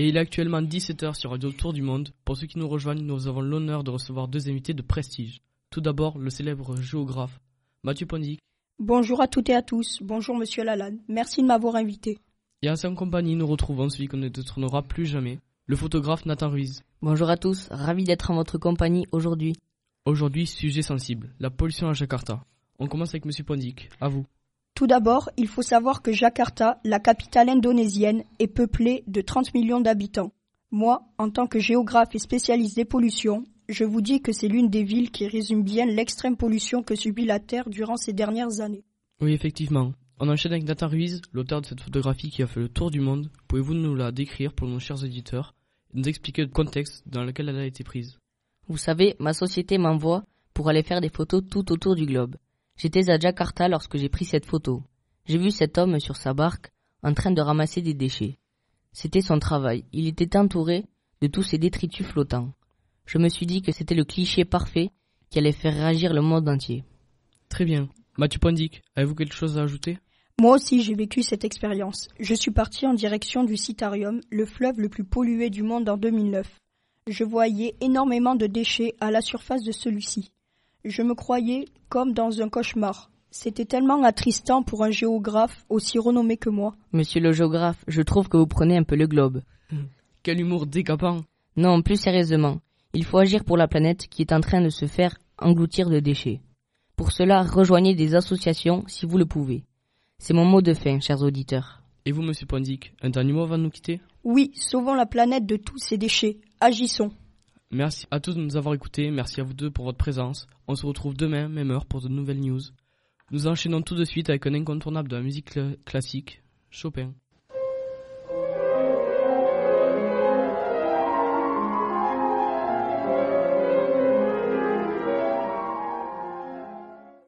Et il est actuellement 17h sur Radio Tour du Monde. Pour ceux qui nous rejoignent, nous avons l'honneur de recevoir deux invités de prestige. Tout d'abord, le célèbre géographe Mathieu Pondic. Bonjour à toutes et à tous. Bonjour Monsieur Lalanne. Merci de m'avoir invité. Et à sa compagnie, nous retrouvons celui qu'on ne détournera plus jamais, le photographe Nathan Ruiz. Bonjour à tous, ravi d'être en votre compagnie aujourd'hui. Aujourd'hui, sujet sensible, la pollution à Jakarta. On commence avec Monsieur Pondic. À vous. Tout d'abord, il faut savoir que Jakarta, la capitale indonésienne, est peuplée de 30 millions d'habitants. Moi, en tant que géographe et spécialiste des pollutions, je vous dis que c'est l'une des villes qui résume bien l'extrême pollution que subit la Terre durant ces dernières années. Oui, effectivement. On enchaîne avec Nathan Ruiz, l'auteur de cette photographie qui a fait le tour du monde. Pouvez-vous nous la décrire pour nos chers éditeurs et nous expliquer le contexte dans lequel elle a été prise? Vous savez, ma société m'envoie pour aller faire des photos tout autour du globe. J'étais à Jakarta lorsque j'ai pris cette photo. J'ai vu cet homme sur sa barque en train de ramasser des déchets. C'était son travail. Il était entouré de tous ces détritus flottants. Je me suis dit que c'était le cliché parfait qui allait faire réagir le monde entier. Très bien. Mathieu Pondic, avez-vous quelque chose à ajouter? Moi aussi, j'ai vécu cette expérience. Je suis parti en direction du Citarium, le fleuve le plus pollué du monde en 2009. Je voyais énormément de déchets à la surface de celui-ci. Je me croyais comme dans un cauchemar. C'était tellement attristant pour un géographe aussi renommé que moi. Monsieur le géographe, je trouve que vous prenez un peu le globe. Quel humour décapant Non, plus sérieusement, il faut agir pour la planète qui est en train de se faire engloutir de déchets. Pour cela, rejoignez des associations si vous le pouvez. C'est mon mot de fin, chers auditeurs. Et vous, monsieur Pondic, un dernier mot avant de nous quitter? Oui, sauvons la planète de tous ces déchets. Agissons. Merci à tous de nous avoir écoutés, merci à vous deux pour votre présence. On se retrouve demain, même heure, pour de nouvelles news. Nous enchaînons tout de suite avec un incontournable de la musique cl- classique, Chopin.